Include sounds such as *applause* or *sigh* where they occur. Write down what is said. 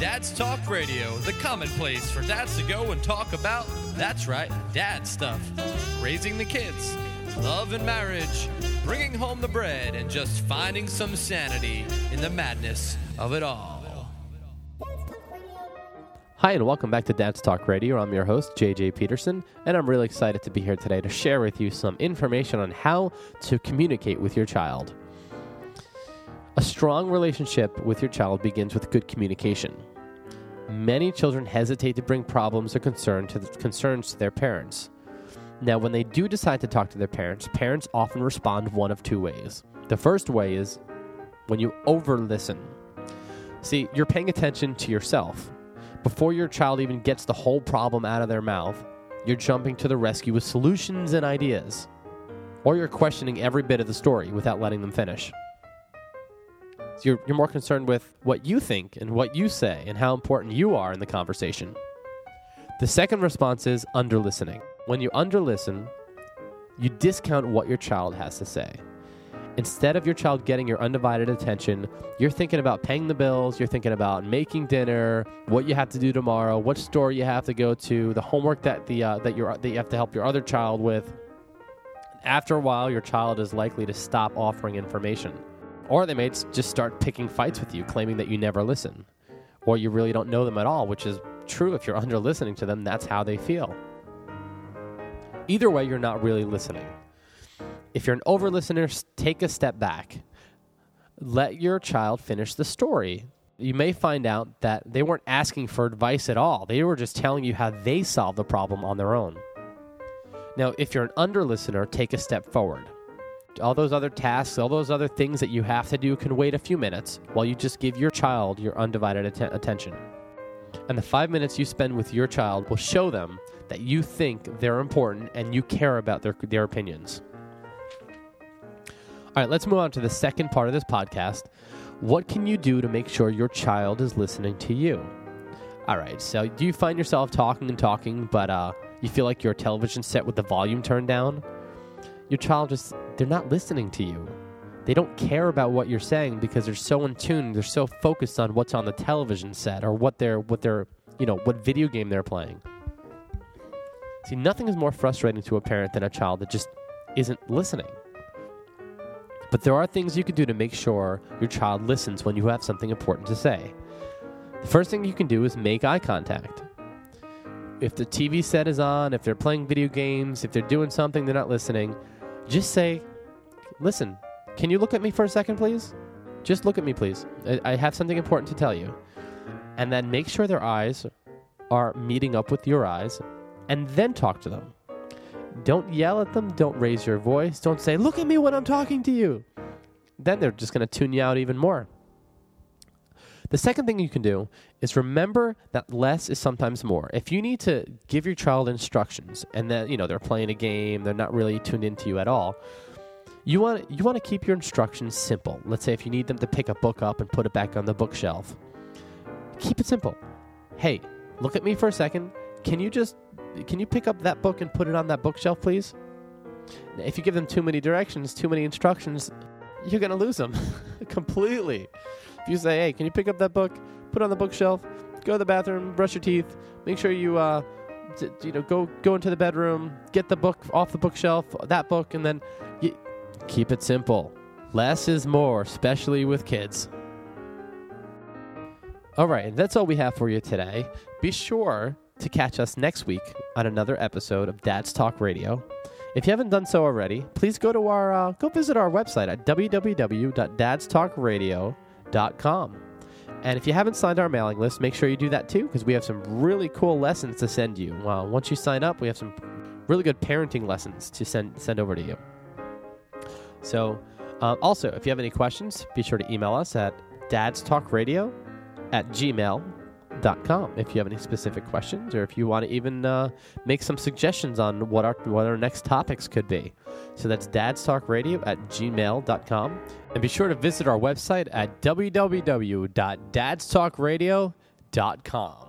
Dad's Talk Radio, the common place for dads to go and talk about, that's right, dad stuff. Raising the kids, love and marriage, bringing home the bread, and just finding some sanity in the madness of it all. Hi, and welcome back to Dad's Talk Radio. I'm your host, JJ Peterson, and I'm really excited to be here today to share with you some information on how to communicate with your child. A strong relationship with your child begins with good communication. Many children hesitate to bring problems or concern to concerns to their parents. Now, when they do decide to talk to their parents, parents often respond one of two ways. The first way is when you over listen. See, you're paying attention to yourself before your child even gets the whole problem out of their mouth, you're jumping to the rescue with solutions and ideas. Or you're questioning every bit of the story without letting them finish. So you're, you're more concerned with what you think and what you say and how important you are in the conversation. The second response is under listening. When you under listen, you discount what your child has to say. Instead of your child getting your undivided attention, you're thinking about paying the bills, you're thinking about making dinner, what you have to do tomorrow, what store you have to go to, the homework that the uh, that you that you have to help your other child with. After a while, your child is likely to stop offering information, or they may just start picking fights with you, claiming that you never listen, or you really don't know them at all, which is true if you're *laughs* under listening to them. That's how they feel. Either way, you're not really listening if you're an over listener, take a step back. Let your child finish the story. You may find out that they weren't asking for advice at all. They were just telling you how they solved the problem on their own. Now, if you're an under listener, take a step forward. All those other tasks, all those other things that you have to do can wait a few minutes while you just give your child your undivided att- attention. And the five minutes you spend with your child will show them that you think they're important and you care about their, their opinions. All right, let's move on to the second part of this podcast. What can you do to make sure your child is listening to you? All right, so do you find yourself talking and talking, but uh, you feel like your television set with the volume turned down? Your child just, they're not listening to you. They don't care about what you're saying because they're so in tune, they're so focused on what's on the television set or what they're, what they're, you know, what video game they're playing. See, nothing is more frustrating to a parent than a child that just isn't listening. But there are things you can do to make sure your child listens when you have something important to say. The first thing you can do is make eye contact. If the TV set is on, if they're playing video games, if they're doing something they're not listening, just say, Listen, can you look at me for a second, please? Just look at me, please. I have something important to tell you. And then make sure their eyes are meeting up with your eyes, and then talk to them. Don't yell at them. Don't raise your voice. Don't say, Look at me when I'm talking to you. Then they're just going to tune you out even more. The second thing you can do is remember that less is sometimes more. If you need to give your child instructions and then, you know, they're playing a game, they're not really tuned into you at all, you want you want to keep your instructions simple. Let's say if you need them to pick a book up and put it back on the bookshelf. Keep it simple. Hey, look at me for a second. Can you just can you pick up that book and put it on that bookshelf, please? If you give them too many directions, too many instructions, you're going to lose them *laughs* completely. If you say, hey, can you pick up that book, put it on the bookshelf, go to the bathroom, brush your teeth, make sure you, uh, t- you know, go go into the bedroom, get the book off the bookshelf, that book, and then keep it simple. Less is more, especially with kids. All right, that's all we have for you today. Be sure to catch us next week on another episode of Dad's Talk Radio. If you haven't done so already, please go to our uh, go visit our website at www.dadstalkradio.com. And if you haven't signed our mailing list, make sure you do that too because we have some really cool lessons to send you. Well, once you sign up, we have some really good parenting lessons to send send over to you. So, uh, also, if you have any questions, be sure to email us at dadstalkradio at gmail.com com if you have any specific questions or if you want to even uh, make some suggestions on what our what our next topics could be. So that's dadstalkradio at gmail.com. And be sure to visit our website at www.dadstalkradio.com.